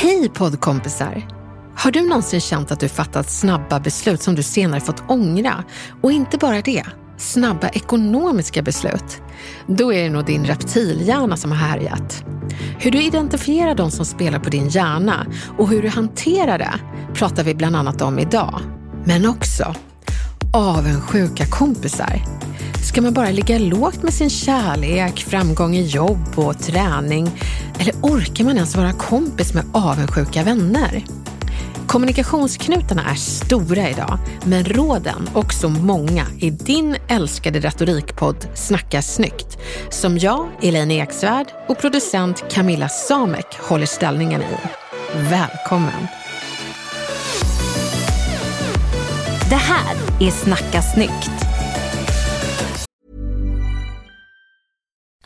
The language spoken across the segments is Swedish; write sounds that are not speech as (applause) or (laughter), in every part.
Hej poddkompisar! Har du någonsin känt att du fattat snabba beslut som du senare fått ångra? Och inte bara det, snabba ekonomiska beslut? Då är det nog din reptilhjärna som har härjat. Hur du identifierar de som spelar på din hjärna och hur du hanterar det pratar vi bland annat om idag. Men också avundsjuka kompisar. Ska man bara ligga lågt med sin kärlek, framgång i jobb och träning? Eller orkar man ens vara kompis med avundsjuka vänner? Kommunikationsknutarna är stora idag, men råden också många i din älskade retorikpodd Snacka snyggt, som jag, Elaine Eksvärd och producent Camilla Samek håller ställningen i. Välkommen! Det här är Snacka snyggt.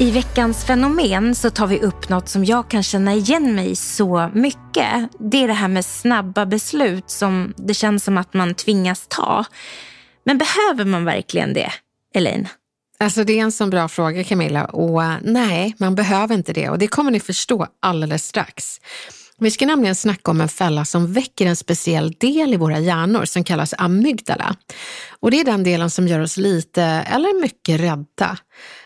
I veckans fenomen så tar vi upp något som jag kan känna igen mig i så mycket. Det är det här med snabba beslut som det känns som att man tvingas ta. Men behöver man verkligen det, Elaine? Alltså det är en sån bra fråga Camilla och eh, nej, man behöver inte det och det kommer ni förstå alldeles strax. Vi ska nämligen snacka om en fälla som väcker en speciell del i våra hjärnor som kallas amygdala. Och det är den delen som gör oss lite eller mycket rädda.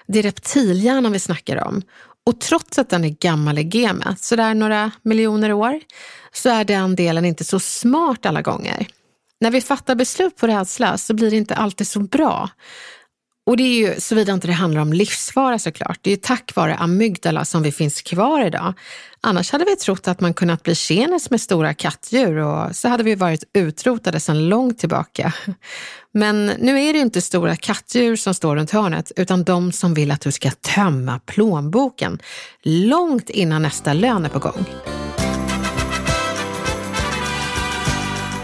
Det är reptilhjärnan vi snackar om. Och trots att den är gammal i gamet, sådär några miljoner år, så är den delen inte så smart alla gånger. När vi fattar beslut på rädsla så blir det inte alltid så bra. Och det är ju såvida inte det handlar om livsfara såklart. Det är ju tack vare amygdala som vi finns kvar idag. Annars hade vi trott att man kunnat bli tjenis med stora kattdjur och så hade vi varit utrotade sedan långt tillbaka. Men nu är det ju inte stora kattdjur som står runt hörnet utan de som vill att du ska tömma plånboken långt innan nästa lön är på gång.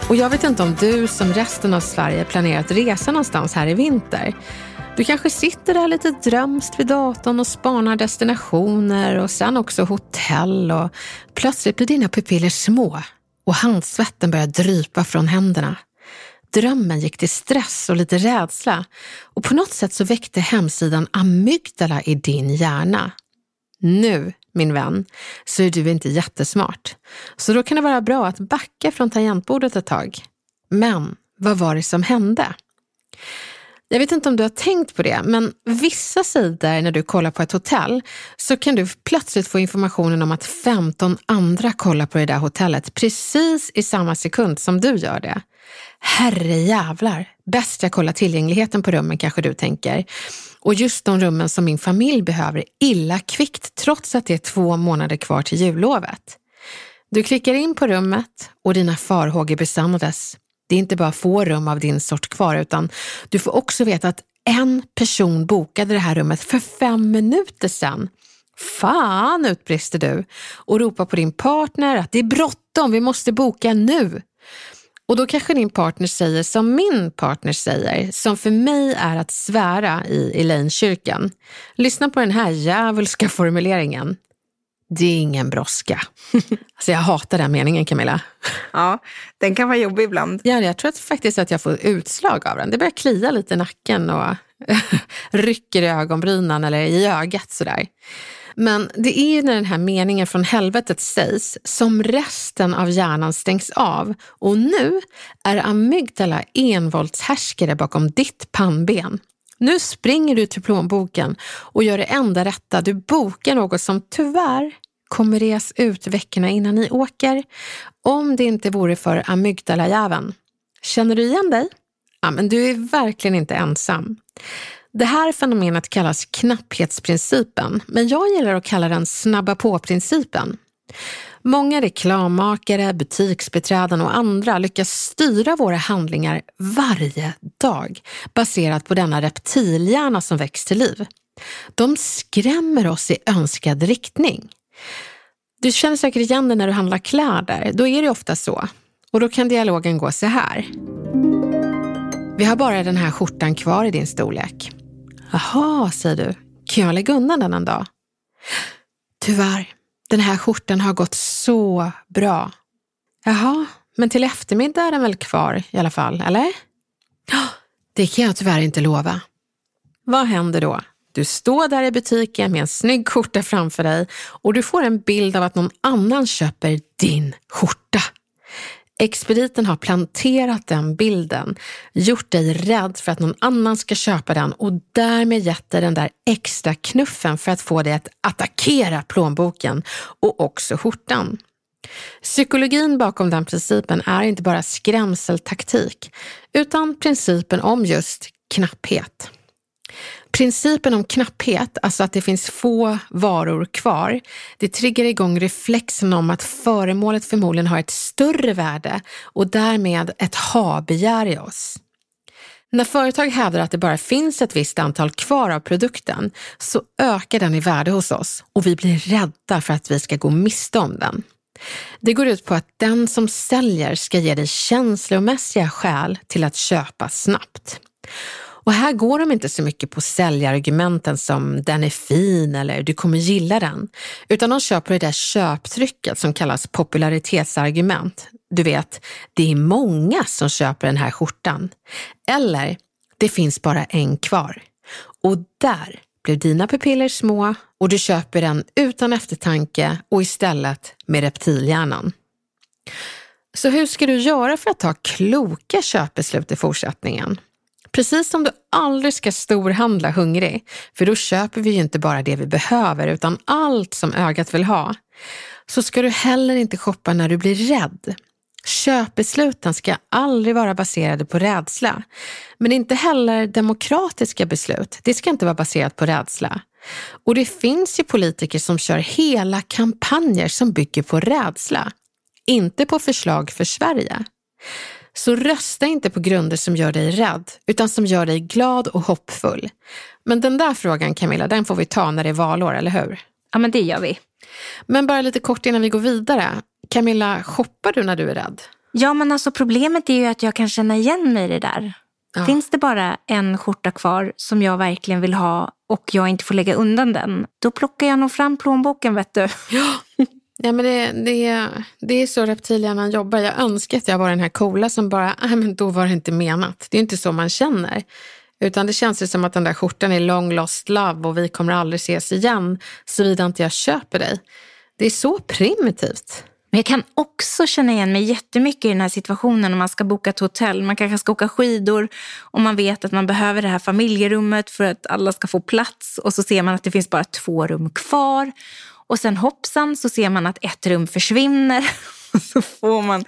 Och jag vet inte om du som resten av Sverige planerar att resa någonstans här i vinter. Du kanske sitter där lite drömst vid datorn och spanar destinationer och sen också hotell och plötsligt blir dina pupiller små och handsvetten börjar drypa från händerna. Drömmen gick till stress och lite rädsla och på något sätt så väckte hemsidan amygdala i din hjärna. Nu, min vän, så är du inte jättesmart. Så då kan det vara bra att backa från tangentbordet ett tag. Men vad var det som hände? Jag vet inte om du har tänkt på det, men vissa sidor när du kollar på ett hotell så kan du plötsligt få informationen om att 15 andra kollar på det där hotellet precis i samma sekund som du gör det. Herre jävlar, bäst jag kollar tillgängligheten på rummen kanske du tänker. Och just de rummen som min familj behöver illa kvickt trots att det är två månader kvar till jullovet. Du klickar in på rummet och dina farhågor besannades. Det är inte bara få rum av din sort kvar utan du får också veta att en person bokade det här rummet för fem minuter sedan. Fan, utbrister du och ropar på din partner att det är bråttom, vi måste boka nu. Och då kanske din partner säger som min partner säger, som för mig är att svära i Elaine-kyrkan. Lyssna på den här djävulska formuleringen. Det är ingen brådska. (laughs) alltså jag hatar den meningen Camilla. Ja, den kan vara jobbig ibland. Ja, jag tror att faktiskt att jag får utslag av den. Det börjar klia lite i nacken och (laughs) rycker i ögonbrynen eller i ögat sådär. Men det är ju när den här meningen från helvetet sägs som resten av hjärnan stängs av och nu är amygdala envåldshärskare bakom ditt pannben. Nu springer du till plånboken och gör det enda rätta. Du bokar något som tyvärr kommer res ut veckorna innan ni åker. Om det inte vore för amygdalajäveln. Känner du igen dig? Ja, men du är verkligen inte ensam. Det här fenomenet kallas knapphetsprincipen, men jag gillar att kalla den snabba på-principen. Många reklammakare, butiksbeträden och andra lyckas styra våra handlingar varje dag baserat på denna reptilhjärna som väcks till liv. De skrämmer oss i önskad riktning. Du känner säkert igen det när du handlar kläder. Då är det ofta så. Och då kan dialogen gå så här. Vi har bara den här skjortan kvar i din storlek. Jaha, säger du. Kan jag lägga undan den en dag? Tyvärr, den här skjortan har gått så bra. Jaha, men till eftermiddag är den väl kvar i alla fall, eller? Det kan jag tyvärr inte lova. Vad händer då? Du står där i butiken med en snygg skjorta framför dig och du får en bild av att någon annan köper din skjorta. Expediten har planterat den bilden, gjort dig rädd för att någon annan ska köpa den och därmed gett dig den där extra knuffen för att få dig att attackera plånboken och också skjortan. Psykologin bakom den principen är inte bara skrämseltaktik utan principen om just knapphet. Principen om knapphet, alltså att det finns få varor kvar, det triggar igång reflexen om att föremålet förmodligen har ett större värde och därmed ett ha-begär i oss. När företag hävdar att det bara finns ett visst antal kvar av produkten så ökar den i värde hos oss och vi blir rädda för att vi ska gå miste om den. Det går ut på att den som säljer ska ge dig känslomässiga skäl till att köpa snabbt. Och här går de inte så mycket på säljargumenten som den är fin eller du kommer gilla den, utan de kör på det där köptrycket som kallas popularitetsargument. Du vet, det är många som köper den här skjortan. Eller, det finns bara en kvar. Och där blev dina pupiller små och du köper den utan eftertanke och istället med reptilhjärnan. Så hur ska du göra för att ta kloka köpbeslut i fortsättningen? Precis som du aldrig ska storhandla hungrig, för då köper vi ju inte bara det vi behöver utan allt som ögat vill ha, så ska du heller inte shoppa när du blir rädd. Köpbesluten ska aldrig vara baserade på rädsla, men inte heller demokratiska beslut. Det ska inte vara baserat på rädsla. Och det finns ju politiker som kör hela kampanjer som bygger på rädsla, inte på förslag för Sverige. Så rösta inte på grunder som gör dig rädd, utan som gör dig glad och hoppfull. Men den där frågan Camilla, den får vi ta när det är valår, eller hur? Ja, men det gör vi. Men bara lite kort innan vi går vidare. Camilla, shoppar du när du är rädd? Ja, men alltså problemet är ju att jag kan känna igen mig i det där. Ja. Finns det bara en skjorta kvar som jag verkligen vill ha och jag inte får lägga undan den, då plockar jag nog fram plånboken vet du. Ja, Ja, men det, det, det är så reptilhjärnan jobbar. Jag önskar att jag var den här coola som bara, ah, nej men då var det inte menat. Det är inte så man känner. Utan det känns ju som att den där skjortan är long lost love och vi kommer aldrig ses igen såvida inte jag köper dig. Det är så primitivt. Men jag kan också känna igen mig jättemycket i den här situationen om man ska boka ett hotell. Man kanske ska åka skidor och man vet att man behöver det här familjerummet för att alla ska få plats och så ser man att det finns bara två rum kvar. Och sen hoppsan så ser man att ett rum försvinner. (laughs) Och så får man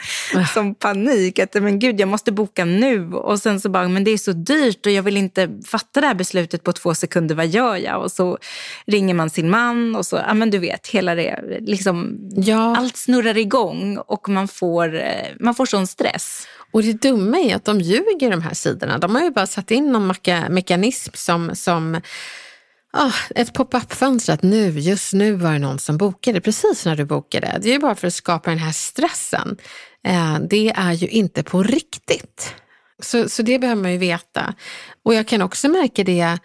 som panik att men gud, jag måste boka nu. Och sen så bara, men det är så dyrt och jag vill inte fatta det här beslutet på två sekunder. Vad gör jag? Och så ringer man sin man och så, ja men du vet, hela det, liksom, Ja. allt snurrar igång och man får, eh, man får sån stress. Och det dumma är att de ljuger de här sidorna. De har ju bara satt in någon meka- mekanism som, som ah, ett pop-up-fönster att nu, just nu var det någon som bokade precis när du bokade. Det är ju bara för att skapa den här stressen. Eh, det är ju inte på riktigt. Så, så det behöver man ju veta. Och jag kan också märka det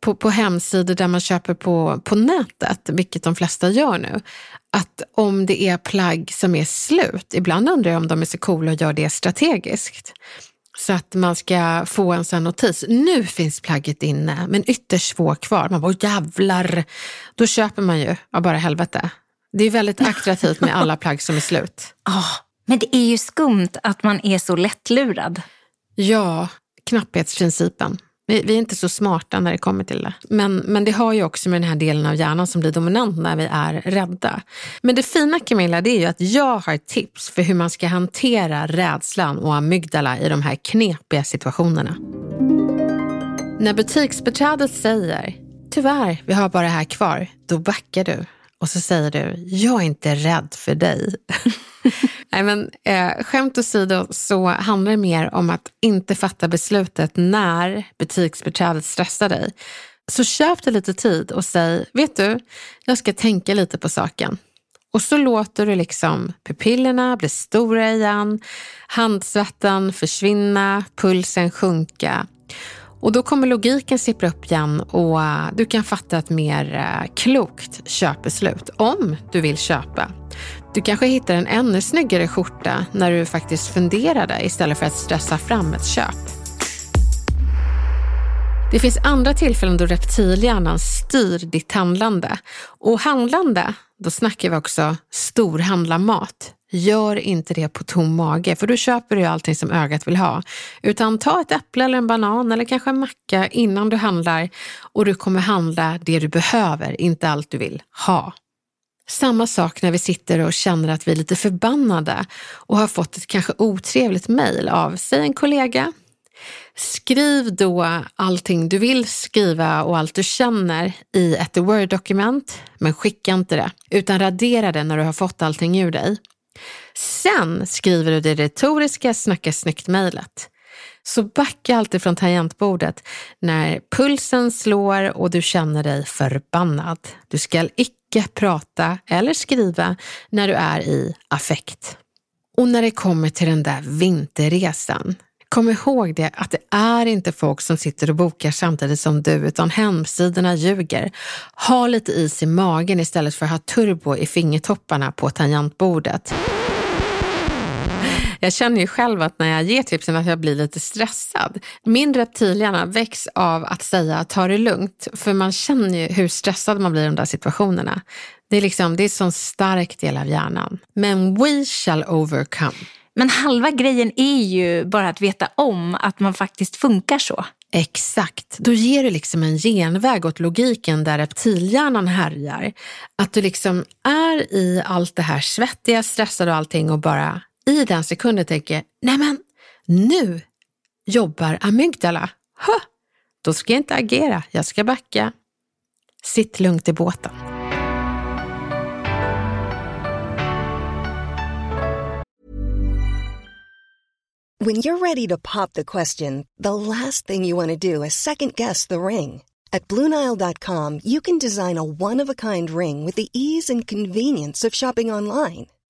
på, på hemsidor där man köper på, på nätet, vilket de flesta gör nu, att om det är plagg som är slut, ibland undrar jag om de är så coola och gör det strategiskt. Så att man ska få en sån notis. Nu finns plagget inne, men ytterst få kvar. Man bara, "Åh, jävlar. Då köper man ju av bara helvete. Det är väldigt attraktivt med alla plagg som är slut. (laughs) Ah, men det är ju skumt att man är så lättlurad. Ja, knapphetsprincipen. Vi, vi, är inte så smarta när det kommer till det. Men, men det har ju också med den här delen av hjärnan som blir dominant när vi är rädda. Men det fina Camilla, det är ju att jag har tips för hur man ska hantera rädslan och amygdala i de här knepiga situationerna. När butiksbeträdet säger tyvärr, vi har bara det här kvar, då backar du och så säger du, jag är inte rädd för dig. (laughs) Nej, men, eh, skämt åsido så handlar det mer om att inte fatta beslutet när butiksbiträdet stressar dig. Så köp dig lite tid och säg, vet du, jag ska tänka lite på saken. Och så låter du liksom pupillerna bli stora igen, handsvetten försvinna, pulsen sjunka och då kommer logiken sippra upp igen och eh, du kan fatta ett mer eh, klokt köpbeslut om du vill köpa. Du kanske hittar en ännu snyggare skjorta när du faktiskt funderade istället för att stressa fram ett köp. Det finns andra tillfällen då reptilhjärnan styr ditt handlande. Och handlande, då snackar vi också storhandla mat. Gör inte det på tom mage, för då köper du allting som ögat vill ha. Utan ta ett äpple eller en banan eller kanske en macka innan du handlar och du kommer handla det du behöver, inte allt du vill ha. Samma sak när vi sitter och känner att vi är lite förbannade och har fått ett kanske otrevligt mejl av, säg en kollega. Skriv då allting du vill skriva och allt du känner i ett Word-dokument, men skicka inte det, utan radera det när du har fått allting ur dig. Sen skriver du det retoriska snacka snyggt-mejlet. Så backa alltid från tangentbordet när pulsen slår och du känner dig förbannad. Du ska icke prata eller skriva när du är i affekt. Och när det kommer till den där vinterresan, kom ihåg det att det är inte folk som sitter och bokar samtidigt som du, utan hemsidorna ljuger. Ha lite is i magen istället för att ha turbo i fingertopparna på tangentbordet. Jag känner ju själv att när jag ger tipsen att jag blir lite stressad. Min reptilhjärna väcks av att säga ta det lugnt, för man känner ju hur stressad man blir i de där situationerna. Det är liksom, det är en sån stark del av hjärnan. Men we shall overcome. Men halva grejen är ju bara att veta om att man faktiskt funkar så. Exakt. Då ger du liksom en genväg åt logiken där reptilhjärnan härjar. Att du liksom är i allt det här svettiga, stressade och allting och bara i den sekunden tänker, nej men nu jobbar amygdala. Huh, då ska jag inte agera, jag ska backa. Sitt lugnt i båten. When you're ready to pop the question, the last thing you want to do is second guess the ring. At BlueNile.com you can design a one-of-a-kind ring with the ease and convenience of shopping online.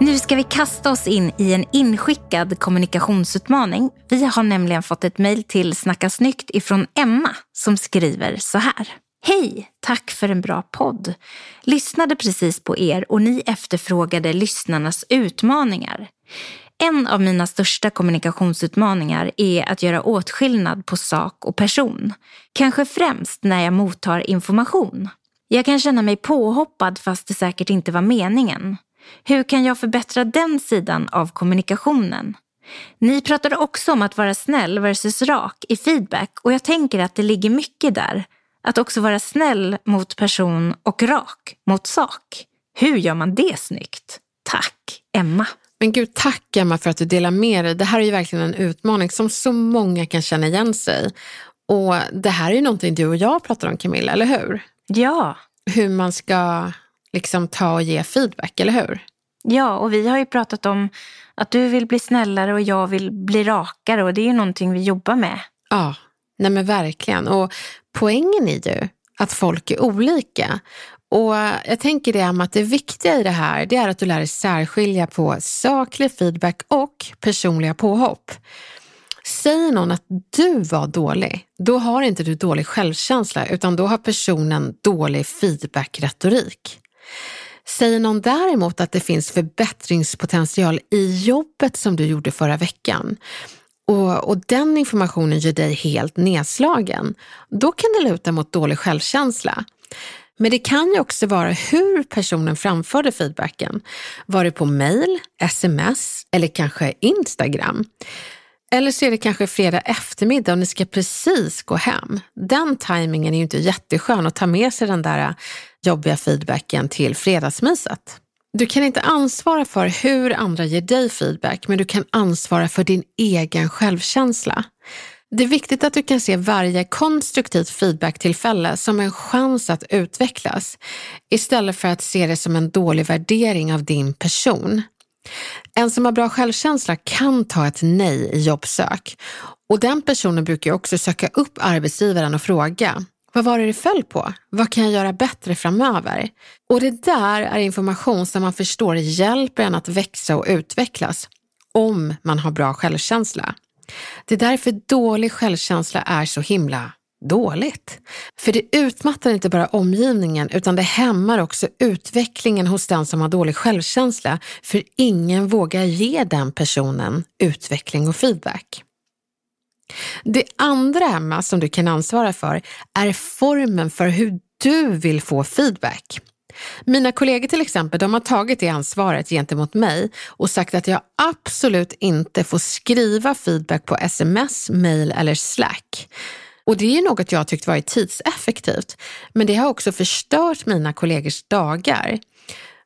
Nu ska vi kasta oss in i en inskickad kommunikationsutmaning. Vi har nämligen fått ett mejl till Snacka snyggt ifrån Emma som skriver så här. Hej! Tack för en bra podd. Lyssnade precis på er och ni efterfrågade lyssnarnas utmaningar. En av mina största kommunikationsutmaningar är att göra åtskillnad på sak och person. Kanske främst när jag mottar information. Jag kan känna mig påhoppad fast det säkert inte var meningen. Hur kan jag förbättra den sidan av kommunikationen? Ni pratade också om att vara snäll versus rak i feedback och jag tänker att det ligger mycket där. Att också vara snäll mot person och rak mot sak. Hur gör man det snyggt? Tack, Emma. Men gud, tack Emma för att du delar med dig. Det här är ju verkligen en utmaning som så många kan känna igen sig. Och det här är ju någonting du och jag pratar om Camilla, eller hur? Ja. Hur man ska liksom ta och ge feedback, eller hur? Ja, och vi har ju pratat om att du vill bli snällare och jag vill bli rakare och det är ju någonting vi jobbar med. Ja, nej men verkligen. Och poängen är ju att folk är olika. Och jag tänker det att det viktiga i det här, det är att du lär dig särskilja på saklig feedback och personliga påhopp. Säger någon att du var dålig, då har inte du dålig självkänsla utan då har personen dålig feedback-retorik. Säger någon däremot att det finns förbättringspotential i jobbet som du gjorde förra veckan och, och den informationen gör dig helt nedslagen, då kan det luta mot dålig självkänsla. Men det kan ju också vara hur personen framförde feedbacken. Var det på mail, sms eller kanske Instagram? Eller så är det kanske fredag eftermiddag och ni ska precis gå hem. Den tajmingen är ju inte jätteskön att ta med sig den där jobbiga feedbacken till fredagsmyset. Du kan inte ansvara för hur andra ger dig feedback, men du kan ansvara för din egen självkänsla. Det är viktigt att du kan se varje konstruktivt feedbacktillfälle som en chans att utvecklas, istället för att se det som en dålig värdering av din person. En som har bra självkänsla kan ta ett nej i jobbsök och den personen brukar också söka upp arbetsgivaren och fråga vad var det det föll på? Vad kan jag göra bättre framöver? Och det där är information som man förstår hjälper en att växa och utvecklas om man har bra självkänsla. Det är därför dålig självkänsla är så himla dåligt. För det utmattar inte bara omgivningen utan det hämmar också utvecklingen hos den som har dålig självkänsla för ingen vågar ge den personen utveckling och feedback. Det andra, Emma, som du kan ansvara för är formen för hur du vill få feedback. Mina kollegor till exempel, de har tagit det ansvaret gentemot mig och sagt att jag absolut inte får skriva feedback på sms, mail eller slack. Och det är något jag tyckt varit tidseffektivt, men det har också förstört mina kollegors dagar.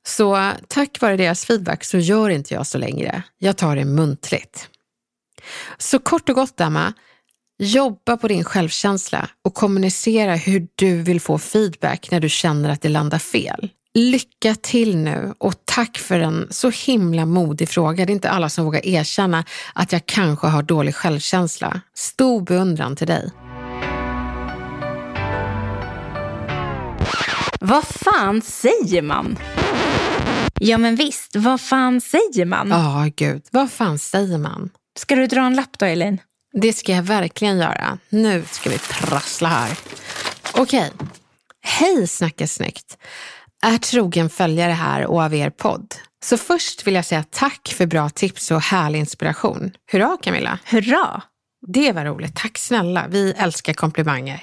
Så tack vare deras feedback så gör inte jag så längre. Jag tar det muntligt. Så kort och gott, Emma, jobba på din självkänsla och kommunicera hur du vill få feedback när du känner att det landar fel. Lycka till nu och tack för en så himla modig fråga. Det är inte alla som vågar erkänna att jag kanske har dålig självkänsla. Stor beundran till dig. Vad fan säger man? Ja men visst, vad fan säger man? Ja, oh, gud. Vad fan säger man? Ska du dra en lapp då, Elin? Det ska jag verkligen göra. Nu ska vi prassla här. Okej. Hej Snacka snyggt! Är trogen följare här och av er podd. Så först vill jag säga tack för bra tips och härlig inspiration. Hurra Camilla! Hurra! Det var roligt. Tack snälla. Vi älskar komplimanger.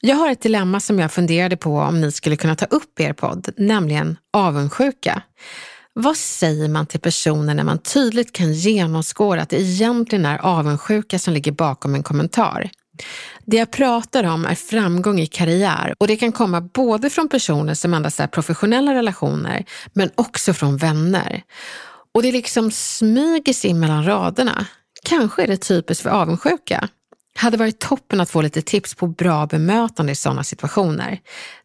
Jag har ett dilemma som jag funderade på om ni skulle kunna ta upp i er podd, nämligen avundsjuka. Vad säger man till personer när man tydligt kan genomskåda att det egentligen är avundsjuka som ligger bakom en kommentar? Det jag pratar om är framgång i karriär och det kan komma både från personer som endast är professionella relationer men också från vänner. Och det liksom smyger sig in mellan raderna. Kanske är det typiskt för avundsjuka. Hade varit toppen att få lite tips på bra bemötande i sådana situationer.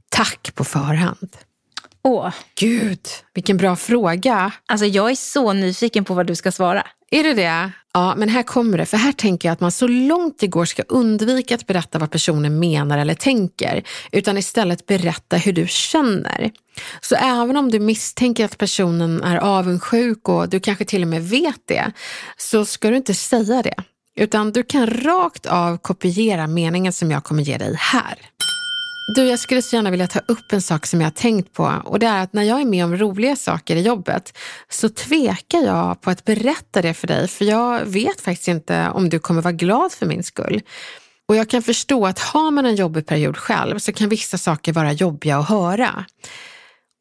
Tack på förhand. Åh. Gud, vilken bra fråga. Alltså jag är så nyfiken på vad du ska svara. Är det det? Ja, men här kommer det. För här tänker jag att man så långt det går ska undvika att berätta vad personen menar eller tänker, utan istället berätta hur du känner. Så även om du misstänker att personen är avundsjuk och du kanske till och med vet det, så ska du inte säga det. Utan du kan rakt av kopiera meningen som jag kommer ge dig här. Du, jag skulle så gärna vilja ta upp en sak som jag har tänkt på och det är att när jag är med om roliga saker i jobbet så tvekar jag på att berätta det för dig för jag vet faktiskt inte om du kommer vara glad för min skull. Och jag kan förstå att har man en jobbig period själv så kan vissa saker vara jobbiga att höra.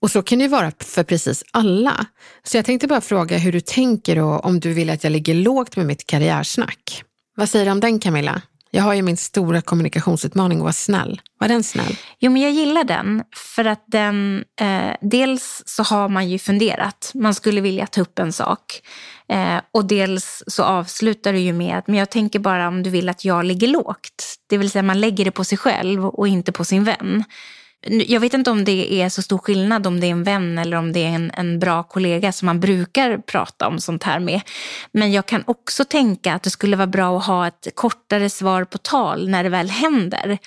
Och så kan det ju vara för precis alla. Så jag tänkte bara fråga hur du tänker och om du vill att jag ligger lågt med mitt karriärsnack. Vad säger du om den Camilla? Jag har ju min stora kommunikationsutmaning att vara snäll. Var den snäll? Jo, men jag gillar den. För att den, eh, dels så har man ju funderat. Man skulle vilja ta upp en sak. Eh, och dels så avslutar du ju med att men jag tänker bara om du vill att jag ligger lågt. Det vill säga man lägger det på sig själv och inte på sin vän jag vet inte om det är så stor skillnad om det är en vän eller om det är en, en bra kollega som man brukar prata om sånt här med. Men jag kan också tänka att det skulle vara bra att ha ett kortare svar på tal när det väl händer.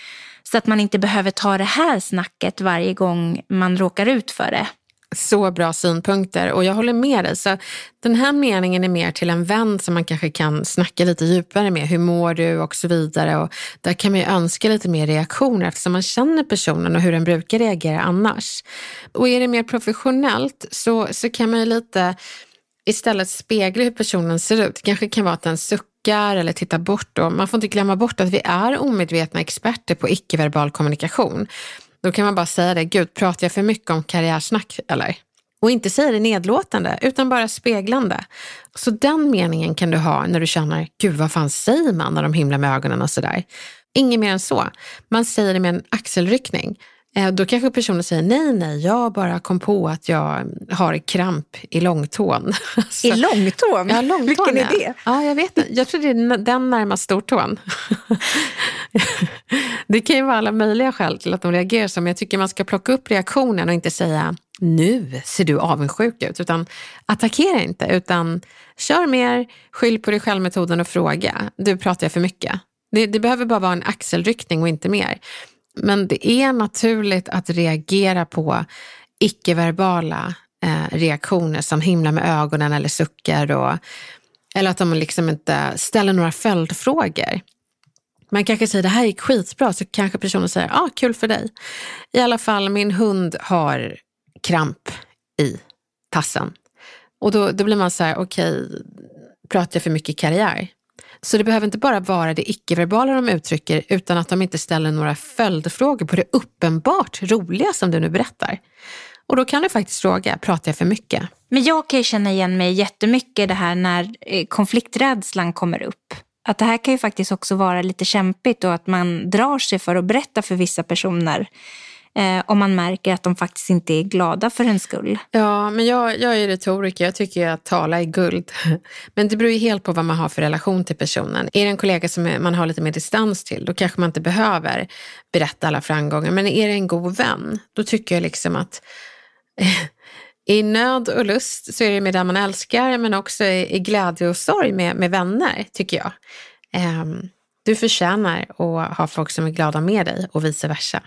Så att man inte behöver ta det här snacket varje gång man råkar ut för det. Så bra synpunkter och jag håller med dig. Så den här meningen är mer till en vän som man kanske kan snacka lite djupare med. Hur mår du och så vidare. Och där kan man ju önska lite mer reaktioner eftersom man känner personen och hur den brukar reagera annars. Och är det mer professionellt så, så kan man ju lite istället spegla hur personen ser ut. Det kanske kan vara att den suckar eller tittar bort. Och man får inte glömma bort att vi är omedvetna experter på icke-verbal kommunikation. Då kan man bara säga det, gud pratar jag för mycket om karriärsnack eller? Och inte säga det nedlåtande utan bara speglande. Så den meningen kan du ha när du känner, gud vad fan säger man när de himlar med ögonen och sådär. Inget mer än så. Man säger det med en axelryckning. Eh, då kanske personen säger nej, nej, jag bara kom på att jag har kramp i långtån. (laughs) I långtån? Ja, långtån Vilken är det? Ja, jag vet inte. Jag tror det är den närmast stortån. (laughs) det kan ju vara alla möjliga skäl till att de reagerar så, men jag tycker man ska plocka upp reaktionen och inte säga nu ser du avundsjuk ut, utan attackera inte, utan kör mer, skyll på dig själv-metoden och fråga. Du pratar jag för mycket? Det, det behöver bara vara en axelryckning och inte mer. Men det är naturligt att reagera på icke-verbala eh, reaktioner som himlar med ögonen eller suckar och, eller att de liksom inte ställer några följdfrågor. Man kanske säger det här gick skitbra så kanske personen säger ja, ah, kul för dig. I alla fall min hund har kramp i tassen. Och då, då blir man så här, okej, okay, pratar jag för mycket karriär? Så det behöver inte bara vara det icke-verbala de uttrycker utan att de inte ställer några följdfrågor på det uppenbart roliga som du nu berättar. Och då kan du faktiskt fråga, pratar jag för mycket? Men jag kan ju känna igen mig jättemycket i det här när eh, konflikträdslan kommer upp. Att det här kan ju faktiskt också vara lite kämpigt och att man drar sig för att berätta för vissa personer eh, om man märker att de faktiskt inte är glada för en skull. Ja, men jag, jag är retoriker. Jag tycker att tala är guld. (laughs) Men det beror ju helt på vad man har för relation till personen. Är det en kollega som man har lite mer distans till, då kanske man inte behöver berätta alla framgångar. Men är det en god vän, då tycker jag liksom att (laughs) i nöd och lust så är det med den man älskar, men också i glädje och sorg med, med vänner, tycker jag. Um, du förtjänar att ha folk som är glada med dig och vice versa.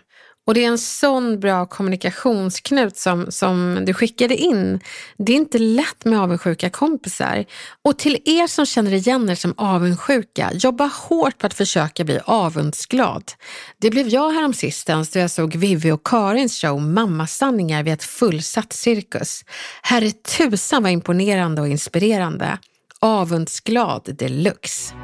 Och det är en sån bra kommunikationsknut som, som du skickade in. Det är inte lätt med avundsjuka kompisar. Och till er som känner igen er som avundsjuka, jobba hårt på att försöka bli avundsglad. Det blev jag häromsistens då jag såg Vivi och Karins show Mammasanningar vid ett fullsatt cirkus. Herre tusan vad imponerande och inspirerande. Avundsglad deluxe.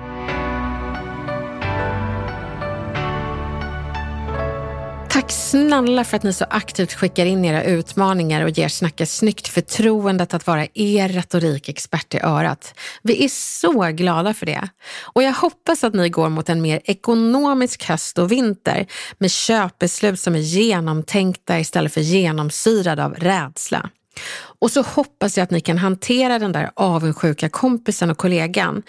Tack snälla för att ni så aktivt skickar in era utmaningar och ger Snacka snyggt förtroendet att vara er retorikexpert i örat. Vi är så glada för det. Och jag hoppas att ni går mot en mer ekonomisk höst och vinter med köpbeslut som är genomtänkta istället för genomsyrade av rädsla. Och så hoppas jag att ni kan hantera den där avundsjuka kompisen och kollegan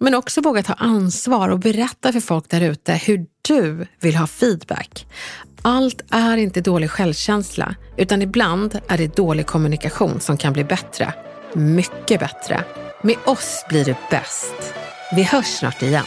men också våga ta ansvar och berätta för folk där ute hur du vill ha feedback. Allt är inte dålig självkänsla, utan ibland är det dålig kommunikation som kan bli bättre. Mycket bättre. Med oss blir det bäst. Vi hörs snart igen.